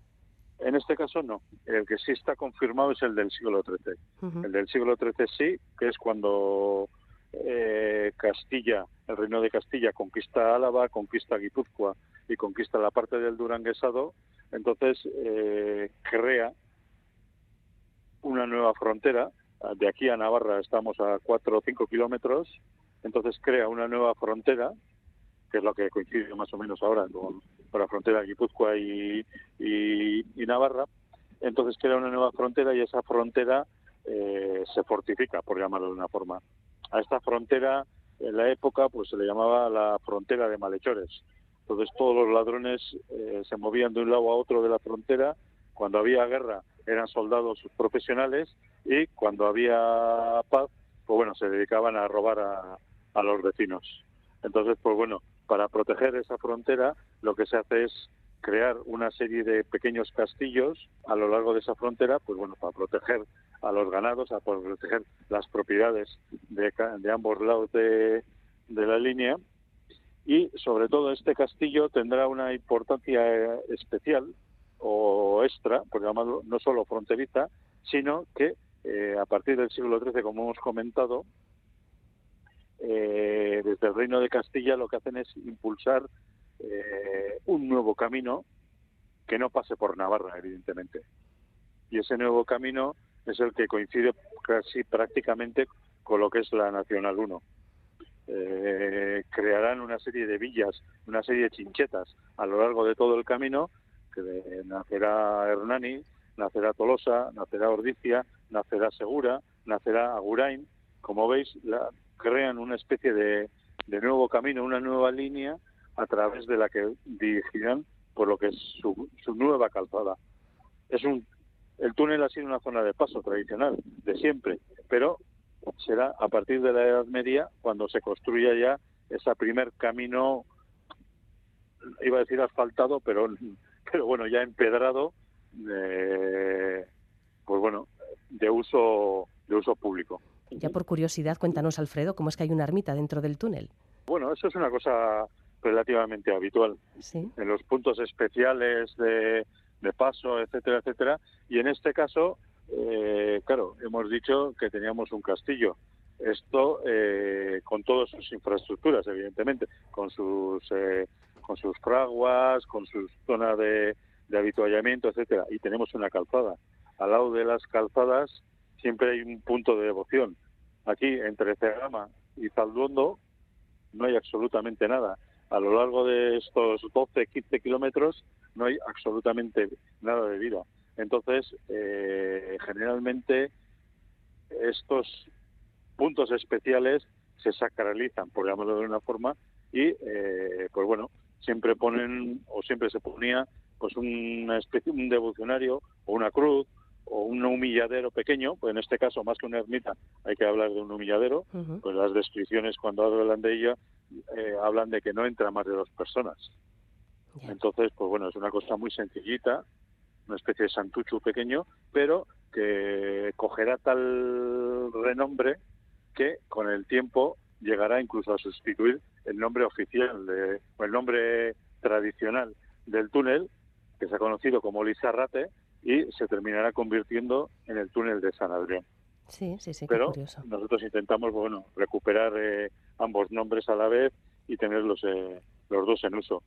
En este caso no, el que sí está confirmado es el del siglo XIII. El del siglo XIII sí, que es cuando eh, Castilla, el reino de Castilla conquista Álava, conquista Guipúzcoa y conquista la parte del Duranguesado, entonces eh, crea una nueva frontera. De aquí a Navarra estamos a 4 o 5 kilómetros, entonces crea una nueva frontera, que es lo que coincide más o menos ahora con, la frontera de Guipúzcoa y, Navarra. Entonces crea una nueva frontera y esa frontera eh, se fortifica, por llamarlo de una forma. a esta frontera en la época pues se le llamaba la frontera de malhechores. Entonces todos los ladrones eh, se movían de un lado a otro de la frontera. Cuando había guerra eran soldados profesionales y cuando había paz, pues bueno, se dedicaban a robar a, a los vecinos. Entonces, pues bueno, para proteger esa frontera lo que se hace es crear una serie de pequeños castillos a lo largo de esa frontera, pues bueno, para proteger a los ganados, a proteger las propiedades de, ambos lados de, la línea. Y sobre todo este castillo tendrá una importancia especial o extra, por llamarlo no solo fronteriza, sino que eh, a partir del siglo XIII, como hemos comentado, eh, desde el Reino de Castilla lo que hacen es impulsar eh, un nuevo camino que no pase por Navarra, evidentemente. Y ese nuevo camino es el que coincide casi prácticamente con lo que es la Nacional 1. Eh, crearán una serie de villas, una serie de chinchetas a lo largo de todo el camino, que nacerá Hernani, nacerá Tolosa, nacerá Ordicia, nacerá Segura, nacerá Agurain. Como veis, la, crean una especie de, nuevo camino, una nueva línea a través de la que dirigirán por lo que es su, su nueva calzada. Es un el túnel ha sido una zona de paso tradicional, de siempre, pero será a partir de la Edad Media cuando se construya ya ese primer camino, iba a decir asfaltado, pero, pero bueno, ya empedrado, pues bueno, de uso, de uso público. Ya por curiosidad, cuéntanos, Alfredo, ¿cómo es que hay una ermita dentro del túnel? Bueno, eso es una cosa relativamente habitual. ¿Sí? En los puntos especiales de, de paso, etcétera, etcétera. Y en este caso, eh, claro, hemos dicho que teníamos un castillo. Esto eh, con todas sus infraestructuras, evidentemente, con sus eh, con sus fraguas, con sus zonas de, de habituallamiento, etcétera. Y tenemos una calzada. Al lado de las calzadas siempre hay un punto de devoción. Aquí, entre Cegama y Zalduondo, no hay absolutamente nada. A lo largo de estos 12, 15 kilómetros no hay absolutamente nada de vida. Entonces, eh, generalmente estos puntos especiales se sacralizan, por llamarlo de una forma, y eh, pues bueno, siempre ponen o siempre se ponía pues una especie, un devocionario o una cruz o un humilladero pequeño, pues en este caso más que una ermita hay que hablar de un humilladero, pues las descripciones cuando hablan de ella eh, hablan de que no entra más de dos personas. Entonces, pues bueno, es una cosa muy sencillita, una especie de santucho pequeño, pero que cogerá tal renombre que con el tiempo llegará incluso a sustituir el nombre oficial de, o el nombre tradicional del túnel, que se ha conocido como Lizarrate, y se terminará convirtiendo en el túnel de San Adrián. Sí, sí, sí, Pero curioso. nosotros intentamos, bueno, recuperar eh, ambos nombres a la vez y tenerlos eh, los dos en uso.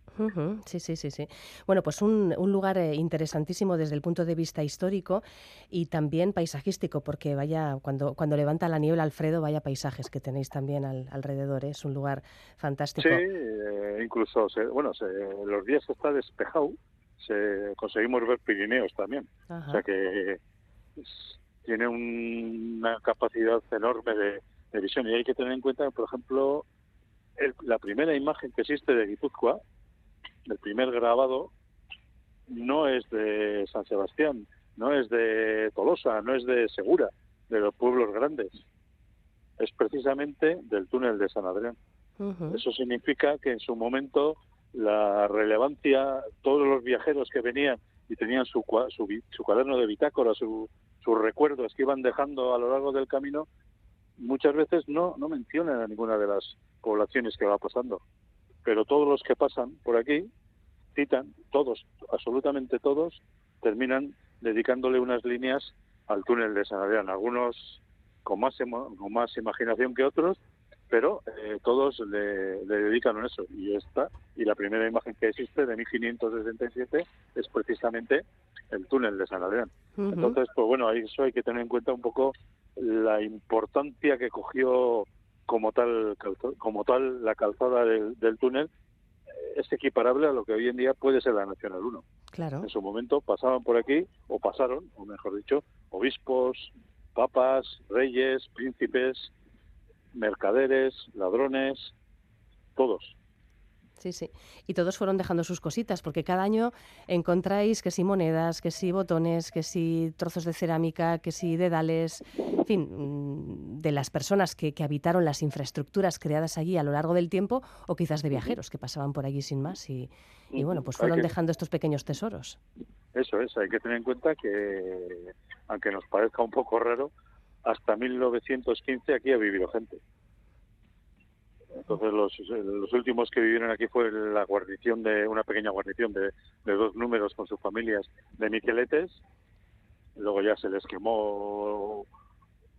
Sí, sí, sí, sí. Bueno, pues un, un lugar eh, interesantísimo desde el punto de vista histórico y también paisajístico, porque vaya, cuando, cuando levanta la niebla, Alfredo, vaya paisajes que tenéis también alrededor, ¿eh? es un lugar fantástico. Sí, eh, incluso, bueno, los días que está despejado, se, conseguimos ver Pirineos también. O sea que tiene una capacidad enorme de, de visión y hay que tener en cuenta, por ejemplo, la primera imagen que existe de Guipúzcoa, el primer grabado, no es de San Sebastián, no es de Tolosa, no es de Segura, de los pueblos grandes. Es precisamente del túnel de San Adrián. Eso significa que en su momento la relevancia, todos los viajeros que venían y tenían su, su, cuaderno de bitácora, sus recuerdos que iban dejando a lo largo del camino, muchas veces no, no mencionan a ninguna de las poblaciones que va pasando. Pero todos los que pasan por aquí citan, todos, absolutamente todos, terminan dedicándole unas líneas al túnel de San Adrián. Algunos con más, con más imaginación que otros, pero eh, todos le, dedican a eso. Y esta, y la primera imagen que existe de 1567 es precisamente el túnel de San Adrián. Entonces, pues bueno, eso hay que tener en cuenta un poco la importancia que cogió como tal, como tal la calzada del, túnel es equiparable a lo que hoy en día puede ser la Nacional 1. Claro. En su momento pasaban por aquí, o pasaron, o mejor dicho, obispos, papas, reyes, príncipes, mercaderes, ladrones, todos. Sí, sí. Y todos fueron dejando sus cositas, porque cada año encontráis que si monedas, que si botones, que si trozos de cerámica, que si dedales, en fin, mm, de las personas que, que habitaron las infraestructuras creadas allí a lo largo del tiempo, o quizás de viajeros que pasaban por allí sin más y, y bueno, pues fueron que- dejando estos pequeños tesoros. Eso es, hay que tener en cuenta que, aunque nos parezca un poco raro, hasta 1915 aquí ha vivido gente. Entonces los, los últimos que vivieron aquí fue la guarnición de una pequeña guarnición de, dos números con sus familias de Miqueletes. Luego ya se les quemó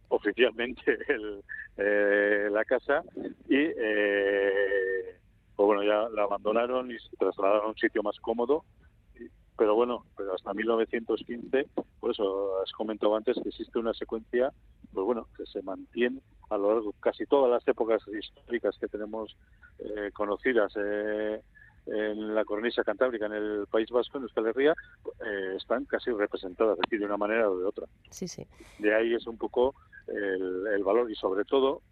oficialmente *laughs* el, eh, la casa y eh, pues bueno ya la abandonaron y se trasladaron a un sitio más cómodo pero bueno, pero hasta 1915, por eso has comentado antes que existe una secuencia, pues bueno, que se mantiene a lo largo casi todas las épocas históricas que tenemos eh, conocidas eh, en la cornisa cantábrica, en el País Vasco, en Euskal Herria, eh, están casi representadas aquí de una manera o de otra. Sí, sí. De ahí es un poco el, el valor y sobre todo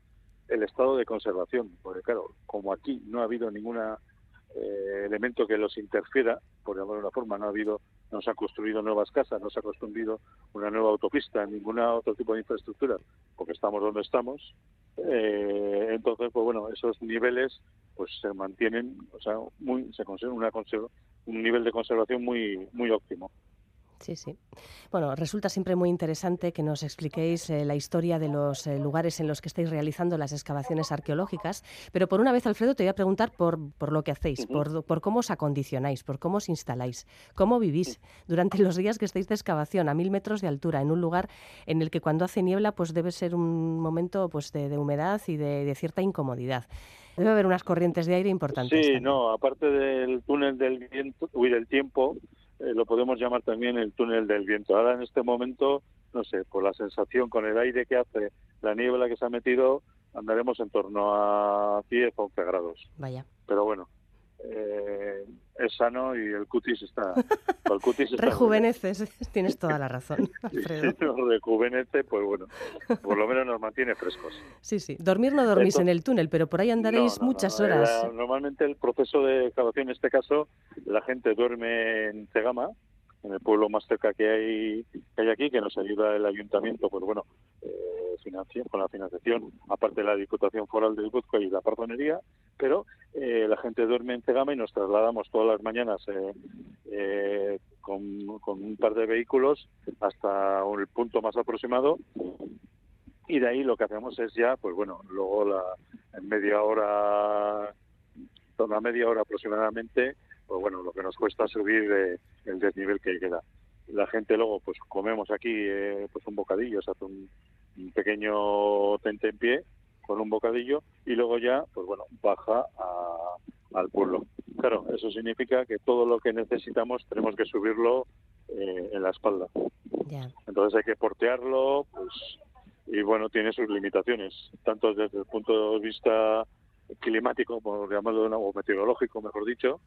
el estado de conservación, porque claro, como aquí no ha habido ninguna eh, elemento que los interfiera, por llamarlo de una forma, no ha habido, no se han construido nuevas casas, no se ha construido una nueva autopista, ninguna otro tipo de infraestructura, porque estamos donde estamos. Eh, entonces, pues bueno, esos niveles pues se mantienen, o sea, muy, se conserva una un nivel de conservación muy muy óptimo. Sí, sí. Bueno, resulta siempre muy interesante que nos expliquéis eh, la historia de los eh, lugares en los que estáis realizando las excavaciones arqueológicas, pero por una vez, Alfredo, te voy a preguntar por, por lo que hacéis, por, por cómo os acondicionáis, por cómo os instaláis, cómo vivís durante los días que estáis de excavación a mil metros de altura, en un lugar en el que cuando hace niebla pues debe ser un momento pues de, de humedad y de, de cierta incomodidad. Debe haber unas corrientes de aire importantes. Sí, también. no, aparte del túnel del viento, uy, del tiempo, eh, lo podemos llamar también el túnel del viento. Ahora en este momento, no sé, por la sensación con el aire que hace, la niebla que se ha metido, andaremos en torno a 10 o 11 grados. Vaya. Pero bueno, eh, es sano y el cutis está... El cutis está Rejuveneces, *laughs* tienes toda la razón, Alfredo. Si rejuvenece, pues bueno, por lo menos nos mantiene frescos. Sí, sí. Dormir no dormís Entonces- en el túnel, pero por ahí andaréis No, no, no, muchas horas. La- normalmente el proceso de excavación, en este caso, la gente duerme en Cegama, en el pueblo más cerca que hay, que hay aquí, que nos ayuda el ayuntamiento, pues bueno, eh, con la financiación, aparte de la Diputación Foral de Guipúzcoa y la Pardonería, pero eh, la gente duerme en Cegama y nos trasladamos todas las mañanas eh, eh, con, con un par de vehículos hasta el punto más aproximado y de ahí lo que hacemos es ya, pues bueno, luego la, en media hora, una media hora aproximadamente, pues bueno, lo que nos cuesta subir eh, el desnivel que queda. La gente luego, pues comemos aquí eh, pues un bocadillo, se hace un, un pequeño tente en pie con un bocadillo y luego ya, pues bueno, baja a- al pueblo. Claro, eso significa que todo lo que necesitamos tenemos que subirlo eh, en la espalda. Entonces hay que portearlo, pues, y bueno, tiene sus limitaciones, tanto desde el punto de vista climático, por llamarlo o meteorológico, mejor dicho,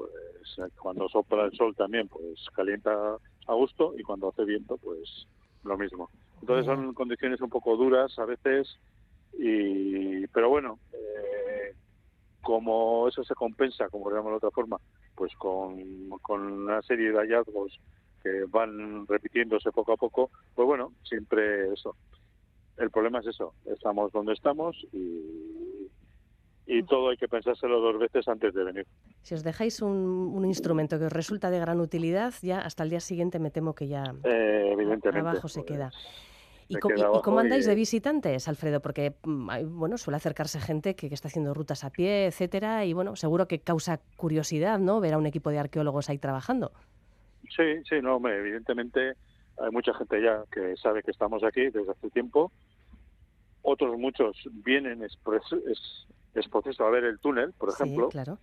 pues eh, cuando sopla el sol también, pues calienta a gusto, y cuando hace viento, pues lo mismo. Entonces son condiciones un poco duras a veces, y pero bueno, eh, como eso se compensa, como llamarlo de otra forma, pues con, con una serie de hallazgos que van repitiéndose poco a poco, pues bueno, siempre eso. El problema es eso, estamos donde estamos y, y todo hay que pensárselo dos veces antes de venir. Si os dejáis un, un instrumento que os resulta de gran utilidad, ya hasta el día siguiente me temo que ya Eh, evidentemente. abajo se pues, queda. ¿Y, se co- queda y- cómo andáis y- de visitantes, Alfredo? Porque mm, bueno, suele acercarse gente que, que está haciendo rutas a pie, etcétera, y bueno, seguro que causa curiosidad, ¿no? Ver a un equipo de arqueólogos ahí trabajando. Sí, sí, no, hombre, evidentemente hay mucha gente ya que sabe que estamos aquí desde hace tiempo. Otros muchos vienen es, es proceso a ver el túnel, por ejemplo. Sí, claro.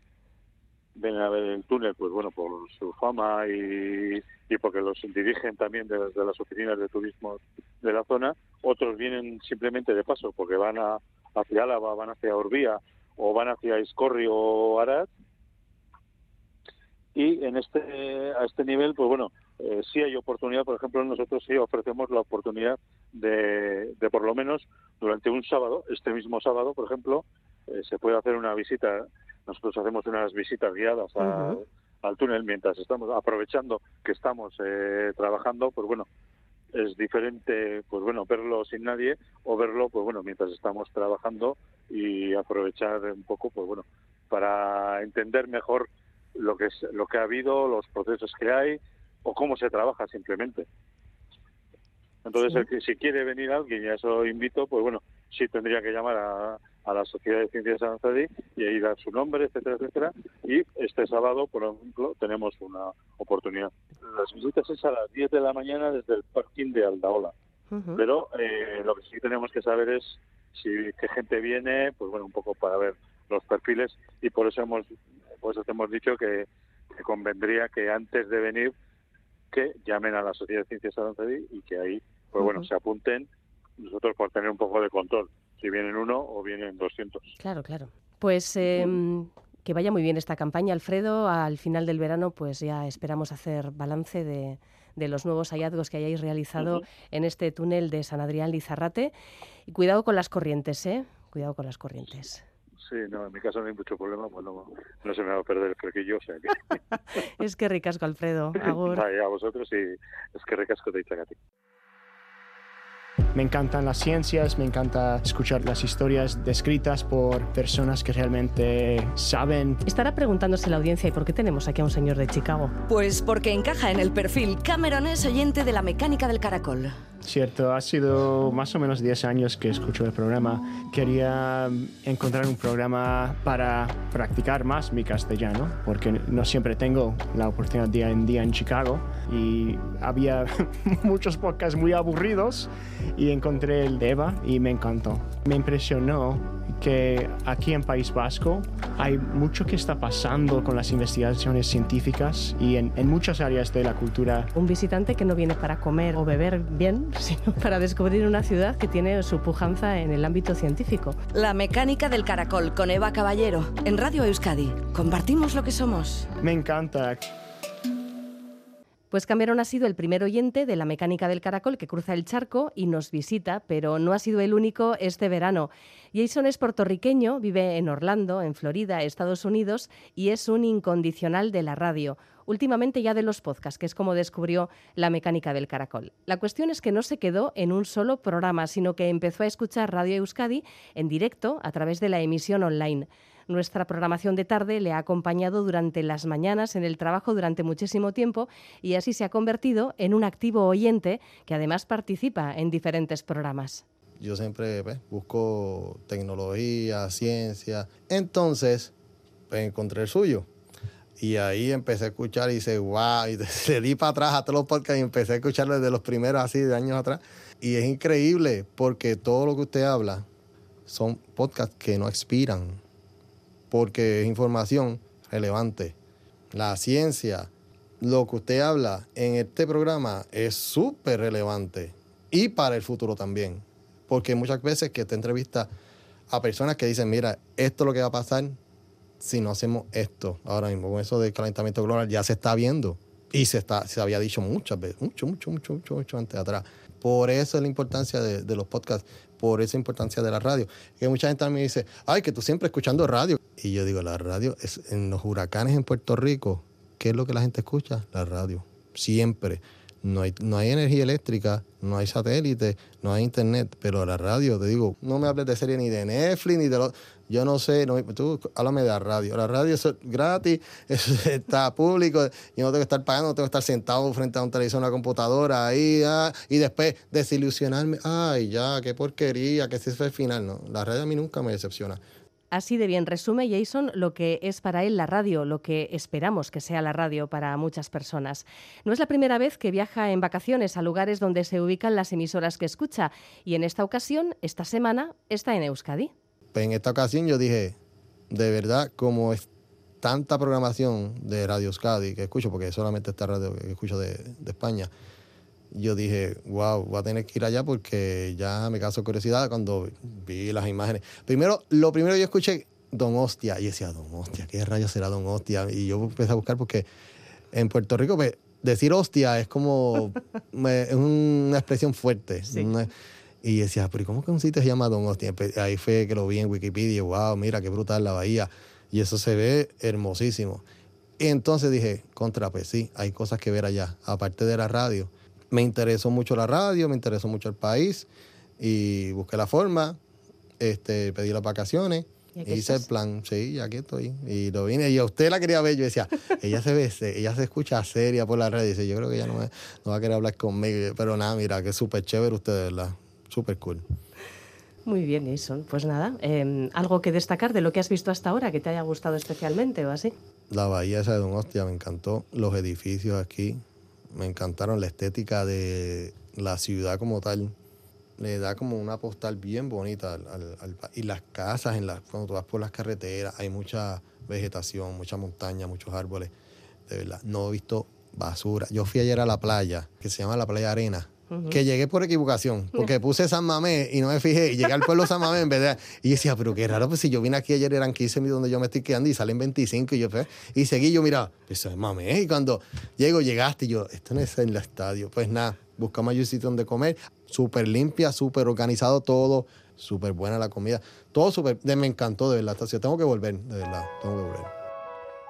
Vienen a ver el túnel, pues bueno, por su fama y, y porque los dirigen también desde las oficinas de turismo de la zona. Otros vienen simplemente de paso porque van a, hacia Álava, van hacia Orbía o van hacia Iscorri o Arad y en este a este nivel pues bueno eh, sí hay oportunidad, por ejemplo, nosotros sí ofrecemos la oportunidad de, de por lo menos durante un sábado, este mismo sábado, por ejemplo, eh, se puede hacer una visita. Nosotros hacemos unas visitas guiadas al túnel mientras estamos aprovechando que estamos eh, trabajando, pues bueno, es diferente, pues bueno, verlo sin nadie o verlo, pues bueno, mientras estamos trabajando y aprovechar un poco, pues bueno, para entender mejor lo que es lo que ha habido, los procesos que hay o cómo se trabaja simplemente. Entonces, el que, si quiere venir alguien, y a eso invito, pues bueno, sí tendría que llamar a, a la Sociedad de Ciencias Avanzadas y ahí dar su nombre, etcétera, etcétera. Y este sábado, por ejemplo, tenemos una oportunidad. Las visitas es a las 10 de la mañana desde el parking de Aldaola. Pero eh, lo que sí tenemos que saber es si qué gente viene, pues bueno, un poco para ver los perfiles y por eso hemos, pues hemos dicho que, convendría que antes de venir que llamen a la Sociedad de Ciencias Avanzadas y que ahí, pues bueno, se apunten nosotros por tener un poco de control si vienen uno o vienen 200. Claro, claro. Pues em, que vaya muy bien esta campaña, Alfredo. Al final del verano, pues ya esperamos hacer balance de, los nuevos hallazgos que hayáis realizado en este túnel de San Adrián Lizarrate. Y cuidado con las corrientes, ¿eh? Cuidado con las corrientes. Sí, no, en mi caso no hay mucho problema, pues no, se me va a perder el frequillo, o sea que... *laughs* es que ricasco, Alfredo. *laughs* Agur. a vosotros y es que ricasco te a ti. Me encantan las ciencias, me encanta escuchar las historias descritas por personas que realmente saben. Estará preguntándose la audiencia, ¿y por qué tenemos aquí a un señor de Chicago? Pues porque encaja en el perfil. Cameron es oyente de la mecánica del caracol. Cierto, ha sido más o menos 10 años que escucho el programa. Quería encontrar un programa para practicar más mi castellano, porque no siempre tengo la oportunidad día en día en Chicago y había *laughs* muchos podcasts muy aburridos y encontré el de Eva y me encantó. Me impresionó que aquí en País Vasco hay mucho que está pasando con las investigaciones científicas y en, en, muchas áreas de la cultura. Un visitante que no viene para comer o beber bien, *laughs* sino para descubrir una ciudad que tiene su pujanza en el ámbito científico. La mecánica del caracol con Eva Caballero en Radio Euskadi. Compartimos lo que somos. Me encanta. Pues Cameron ha sido el primer oyente de la mecánica del caracol que cruza el charco y nos visita, pero no ha sido el único este verano. Jason es puertorriqueño, vive en Orlando, en Florida, Estados Unidos, y es un incondicional de la radio. Últimamente ya de los podcasts, que es como descubrió la mecánica del caracol. La cuestión es que no se quedó en un solo programa, sino que empezó a escuchar Radio Euskadi en directo a través de la emisión online. Nuestra programación de tarde le ha acompañado durante las mañanas en el trabajo durante muchísimo tiempo y así se ha convertido en un activo oyente que además participa en diferentes programas. Yo siempre busco tecnología, ciencia. Entonces, pues, encontré el suyo. Y ahí empecé a escuchar y dice, wow, y *laughs* le di para atrás a todos los podcasts y empecé a escucharlo desde los primeros así de años atrás. Y es increíble porque todo lo que usted habla son podcasts que no expiran porque es información relevante. La ciencia, lo que usted habla en este programa es súper relevante y para el futuro también. Porque muchas veces que te entrevista a personas que dicen, mira, esto es lo que va a pasar si no hacemos esto ahora mismo. Con eso del calentamiento global ya se está viendo y se, está, se había dicho muchas veces, mucho, mucho, mucho, mucho, mucho antes atrás. Por eso es la importancia de, de los podcasts, por esa importancia de la radio. Que mucha gente también dice, ay, que tú siempre escuchando radio. Y yo digo, la radio, es en los huracanes en Puerto Rico, ¿qué es lo que la gente escucha? La radio. Siempre. No hay, no hay energía eléctrica, no hay satélite, no hay internet, pero la radio, te digo, no me hables de serie ni de Netflix, ni de lo, yo no sé, no, tú háblame de la radio. La radio es gratis, *laughs* está público, yo no tengo que estar pagando, no tengo que estar sentado frente a un televisor, una computadora ahí, ah, y después desilusionarme, ay, ya, qué porquería, que ese fue el final. No, la radio a mí nunca me decepciona. Así de bien resume Jason lo que es para él la radio, lo que esperamos que sea la radio para muchas personas. No es la primera vez que viaja en vacaciones a lugares donde se ubican las emisoras que escucha y en esta ocasión, esta semana, está en Euskadi. En esta ocasión yo dije, de verdad, como es tanta programación de Radio Euskadi que escucho, porque solamente esta radio que escucho de, de España, yo dije, wow, voy a tener que ir allá porque ya me causó curiosidad cuando vi las imágenes. Primero, lo primero que yo escuché, Don Hostia, y decía, Don Hostia, ¿qué rayos será Don Hostia? Y yo empecé a buscar porque en Puerto Rico, pues, decir hostia es como, *laughs* es una expresión fuerte. Y decía, pero ¿cómo que un sitio se llama Don Hostia? Ahí fue que lo vi en Wikipedia, wow, mira qué brutal la bahía. Y eso se ve hermosísimo. Y entonces dije, contra, pues sí, hay cosas que ver allá, aparte de la radio. Me interesó mucho la radio, me interesó mucho el país y busqué la forma, este, pedí las vacaciones hice el plan, sí, aquí estoy. Y lo vine, y a usted la quería ver, yo decía, *laughs* ella se ve, ella se escucha seria por la red, dice, yo creo que ella no, no va a querer hablar conmigo. Pero nada, mira, que súper chévere usted, ¿verdad? Súper cool. Muy bien, Jason. Pues nada, em, ¿algo que destacar de lo que has visto hasta ahora que te haya gustado especialmente o así? La bahía esa de Don Hostia me encantó, los edificios aquí, me encantaron la estética de la ciudad como tal le da como una postal bien bonita al, al, y las casas en la, cuando tú vas por las carreteras hay mucha vegetación mucha montaña muchos árboles de verdad no he visto basura yo fui ayer a la playa que se llama la playa arena que llegué por equivocación porque puse San Mamé y no me fijé y llegué al pueblo San Mamé en vez de y decía pero qué raro pues si yo vine aquí ayer eran 15 mil donde yo me estoy quedando y salen 25 y yo pues, y seguí yo mira eso es Mamé y cuando llego llegaste y yo esto no es en el estadio pues nada buscamos un sitio donde comer súper limpia, súper organizado todo, súper buena la comida, todo súper, me encantó de verdad, tengo que volver, de verdad, tengo que volver.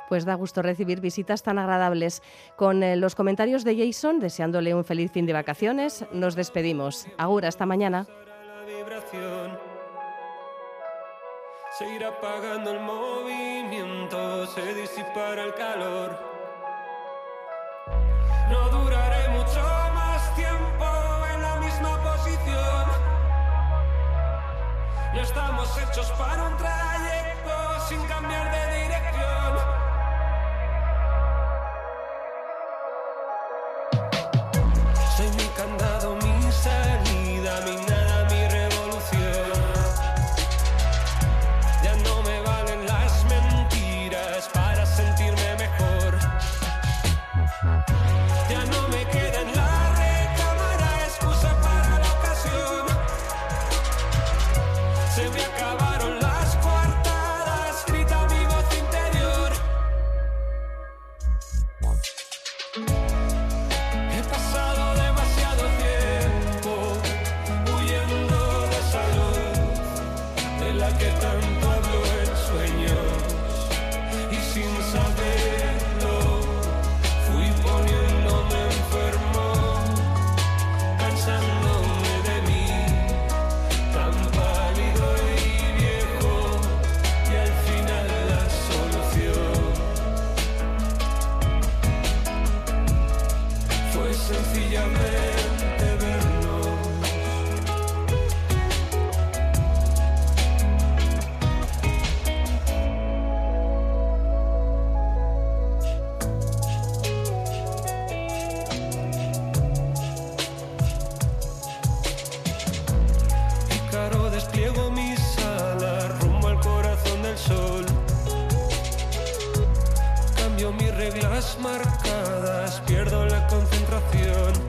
Pues da gusto recibir visitas tan agradables. Con eh, los comentarios de Jason, deseándole un feliz fin de vacaciones, nos despedimos. Agura, hasta mañana. Se apagando el movimiento, se disipará el calor. No duraré mucho más tiempo. No estamos hechos para pierdo la concentración.